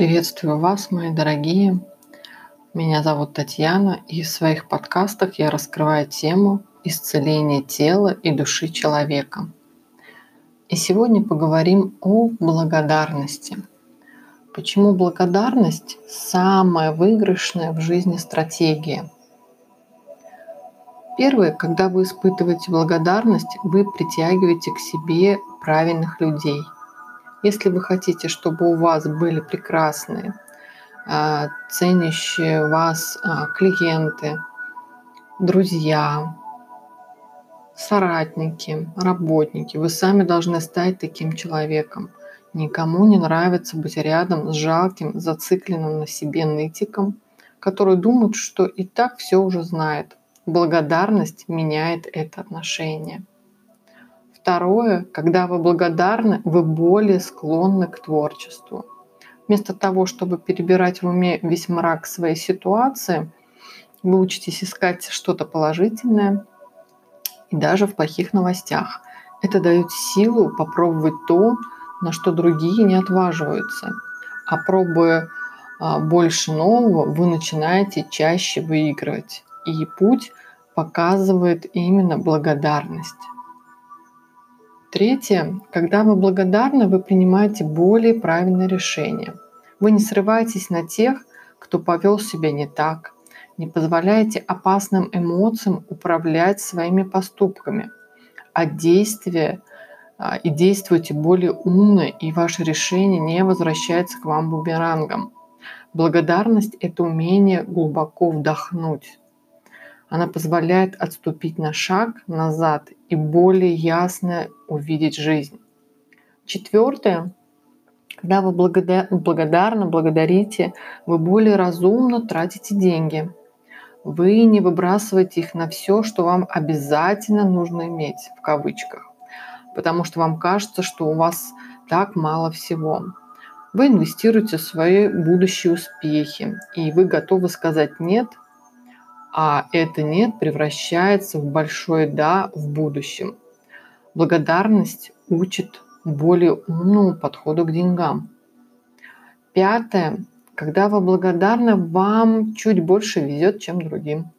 Приветствую вас, мои дорогие. Меня зовут Татьяна, и в своих подкастах я раскрываю тему исцеления тела и души человека. И сегодня поговорим о благодарности. Почему благодарность самая выигрышная в жизни стратегия? Первое, когда вы испытываете благодарность, вы притягиваете к себе правильных людей – если вы хотите, чтобы у вас были прекрасные, а, ценящие вас а, клиенты, друзья, соратники, работники, вы сами должны стать таким человеком. Никому не нравится быть рядом с жалким, зацикленным на себе нытиком, который думает, что и так все уже знает. Благодарность меняет это отношение. Второе, когда вы благодарны, вы более склонны к творчеству. Вместо того, чтобы перебирать в уме весь мрак своей ситуации, вы учитесь искать что-то положительное и даже в плохих новостях. Это дает силу попробовать то, на что другие не отваживаются. А пробуя а, больше нового, вы начинаете чаще выигрывать. И путь показывает именно благодарность. Третье. Когда вы благодарны, вы принимаете более правильное решение. Вы не срываетесь на тех, кто повел себя не так, не позволяете опасным эмоциям управлять своими поступками, а действия а, и действуете более умно, и ваше решение не возвращается к вам бумерангом. Благодарность – это умение глубоко вдохнуть. Она позволяет отступить на шаг назад и более ясно увидеть жизнь. Четвертое. Когда вы благодарны, благодарите, вы более разумно тратите деньги. Вы не выбрасываете их на все, что вам обязательно нужно иметь, в кавычках, потому что вам кажется, что у вас так мало всего. Вы инвестируете в свои будущие успехи, и вы готовы сказать «нет» а это «нет» превращается в большое «да» в будущем. Благодарность учит более умному подходу к деньгам. Пятое. Когда вы благодарны, вам чуть больше везет, чем другим.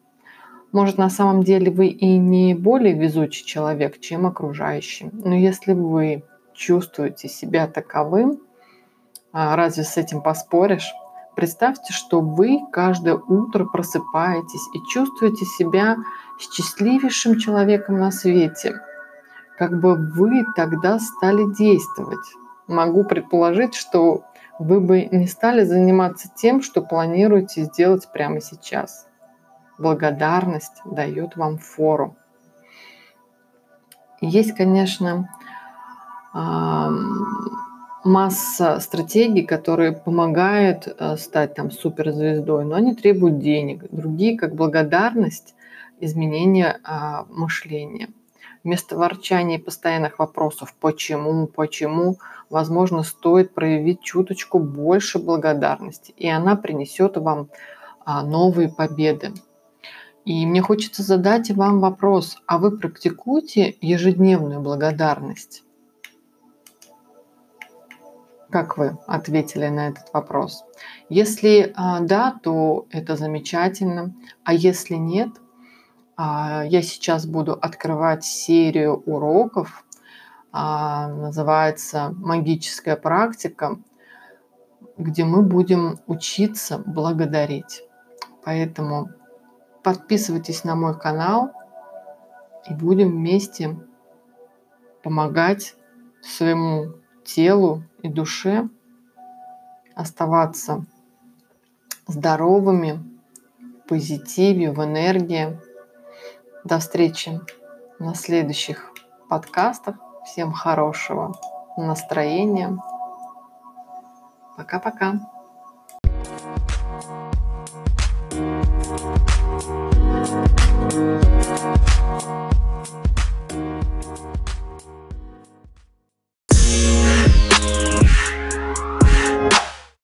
Может, на самом деле вы и не более везучий человек, чем окружающий. Но если вы чувствуете себя таковым, а разве с этим поспоришь? Представьте, что вы каждое утро просыпаетесь и чувствуете себя счастливейшим человеком на свете. Как бы вы тогда стали действовать. Могу предположить, что вы бы не стали заниматься тем, что планируете сделать прямо сейчас. Благодарность дает вам фору. Есть, конечно, масса стратегий, которые помогают э, стать там суперзвездой, но они требуют денег. Другие, как благодарность, изменение а, мышления. Вместо ворчания и постоянных вопросов «почему?», «почему?», возможно, стоит проявить чуточку больше благодарности, и она принесет вам а, новые победы. И мне хочется задать вам вопрос, а вы практикуете ежедневную благодарность? Как вы ответили на этот вопрос? Если а, да, то это замечательно. А если нет, а, я сейчас буду открывать серию уроков, а, называется «Магическая практика», где мы будем учиться благодарить. Поэтому подписывайтесь на мой канал и будем вместе помогать своему телу и душе, оставаться здоровыми, в позитиве, в энергии. До встречи на следующих подкастах. Всем хорошего настроения. Пока-пока.